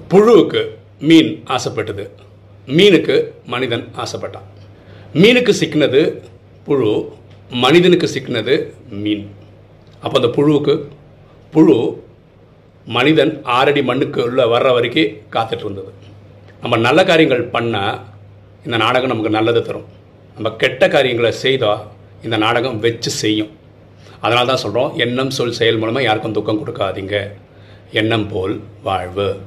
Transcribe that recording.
புழுவுக்கு மீன் ஆசைப்பட்டது. மீனுக்கு மனிதன் ஆசைப்பட்டான். மீனுக்கு சிக்கினது புழு மனிதனுக்கு சிக்கினது மீன். அப்போ அந்த புழுவுக்கு புழு மனிதன் ஆறடி மண்ணுக்கு உள்ள வர்ற வரைக்கும் காத்துட்டு இருந்தது. நம்ம நல்ல காரியங்கள் பண்ணால் இந்த நாடகம் நமக்கு நல்லது தரும். நம்ம கெட்ட காரியங்களை செய்தால் இந்த நாடகம் வச்சு செய்யும். அதனால தான் சொல்கிறோம் எண்ணம் சொல் செயல் மூலமாக யாருக்கும் துக்கம் கொடுக்காதீங்க. எண்ணம் போல் வாழ்வு.